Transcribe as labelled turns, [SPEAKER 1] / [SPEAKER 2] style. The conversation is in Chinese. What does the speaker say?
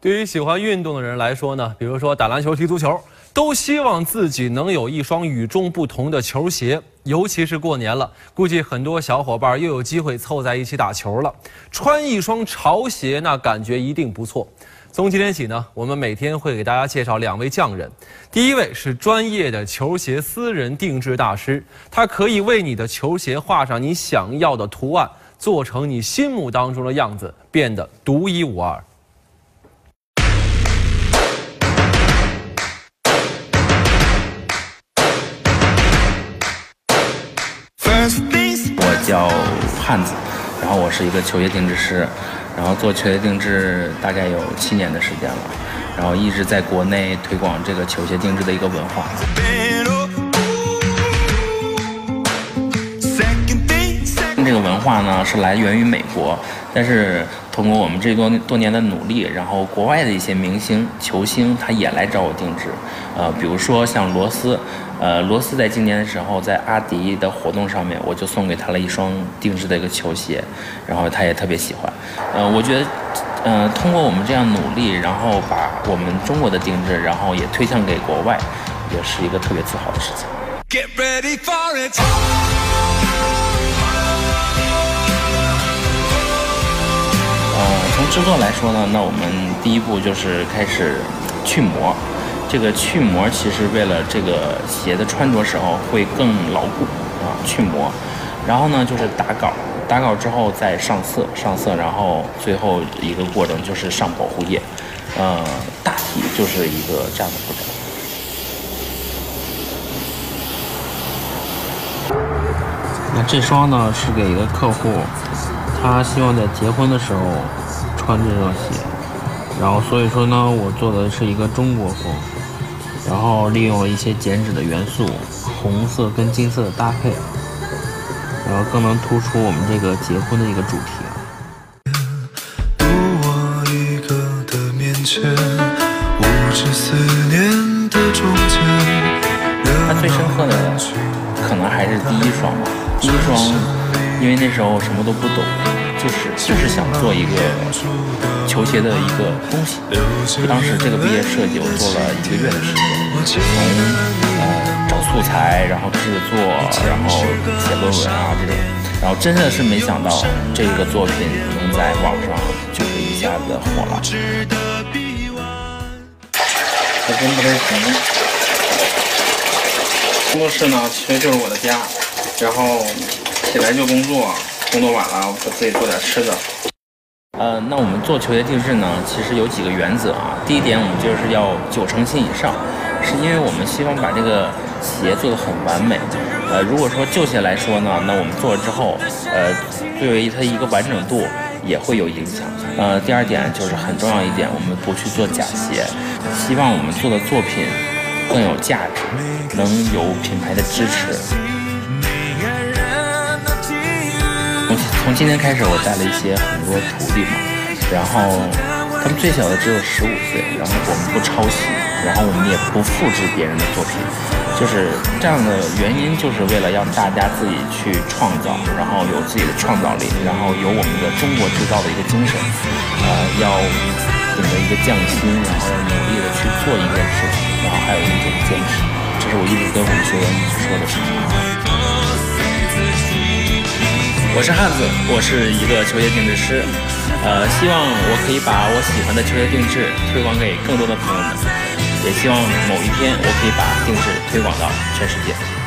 [SPEAKER 1] 对于喜欢运动的人来说呢，比如说打篮球、踢足球，都希望自己能有一双与众不同的球鞋。尤其是过年了，估计很多小伙伴又有机会凑在一起打球了。穿一双潮鞋，那感觉一定不错。从今天起呢，我们每天会给大家介绍两位匠人。第一位是专业的球鞋私人定制大师，他可以为你的球鞋画上你想要的图案，做成你心目当中的样子，变得独一无二。
[SPEAKER 2] 我叫汉子，然后我是一个球鞋定制师，然后做球鞋定制大概有七年的时间了，然后一直在国内推广这个球鞋定制的一个文化。这个文化呢是来源于美国，但是通过我们这多多年的努力，然后国外的一些明星球星他也来找我定制，呃，比如说像罗斯，呃，罗斯在今年的时候在阿迪的活动上面，我就送给他了一双定制的一个球鞋，然后他也特别喜欢，呃，我觉得，呃，通过我们这样努力，然后把我们中国的定制，然后也推向给国外，也是一个特别自豪的事情。Get ready for it. 从制作来说呢，那我们第一步就是开始去膜。这个去膜其实为了这个鞋的穿着时候会更牢固啊，去膜。然后呢就是打稿，打稿之后再上色，上色，然后最后一个过程就是上保护液。呃，大体就是一个这样的过程。那这双呢是给一个客户，他希望在结婚的时候。穿这双鞋，然后所以说呢，我做的是一个中国风，然后利用了一些剪纸的元素，红色跟金色的搭配，然后更能突出我们这个结婚的一个主题。他最深刻的可能还是第一双吧，第一双，因为那时候什么都不懂。就是就是想做一个球鞋的一个东西。当时这个毕业设计我做了一个月的时间，从呃找素材，然后制作，然后写论文啊这种，然后真的是没想到这个作品能在网上就是一下子火了。还真不太行。工作室呢其实就是我的家，然后起来就工作。工作晚了，我自己做点吃的。呃，那我们做球鞋定制呢，其实有几个原则啊。第一点，我们就是要九成新以上，是因为我们希望把这个鞋做得很完美。呃，如果说旧鞋来说呢，那我们做了之后，呃，对于它一个完整度也会有影响。呃，第二点就是很重要一点，我们不去做假鞋，希望我们做的作品更有价值，能有品牌的支持。从今天开始，我带了一些很多徒弟嘛，然后他们最小的只有十五岁，然后我们不抄袭，然后我们也不复制别人的作品，就是这样的原因，就是为了让大家自己去创造，然后有自己的创造力，然后有我们的中国制造的一个精神，呃，要顶着一个匠心，然后要努力的去做一件事情，然后还有一种坚持，这是我一直跟我们学员说的事情。我是汉子，我是一个球鞋定制师，呃，希望我可以把我喜欢的球鞋定制推广给更多的朋友们，也希望某一天我可以把定制推广到全世界。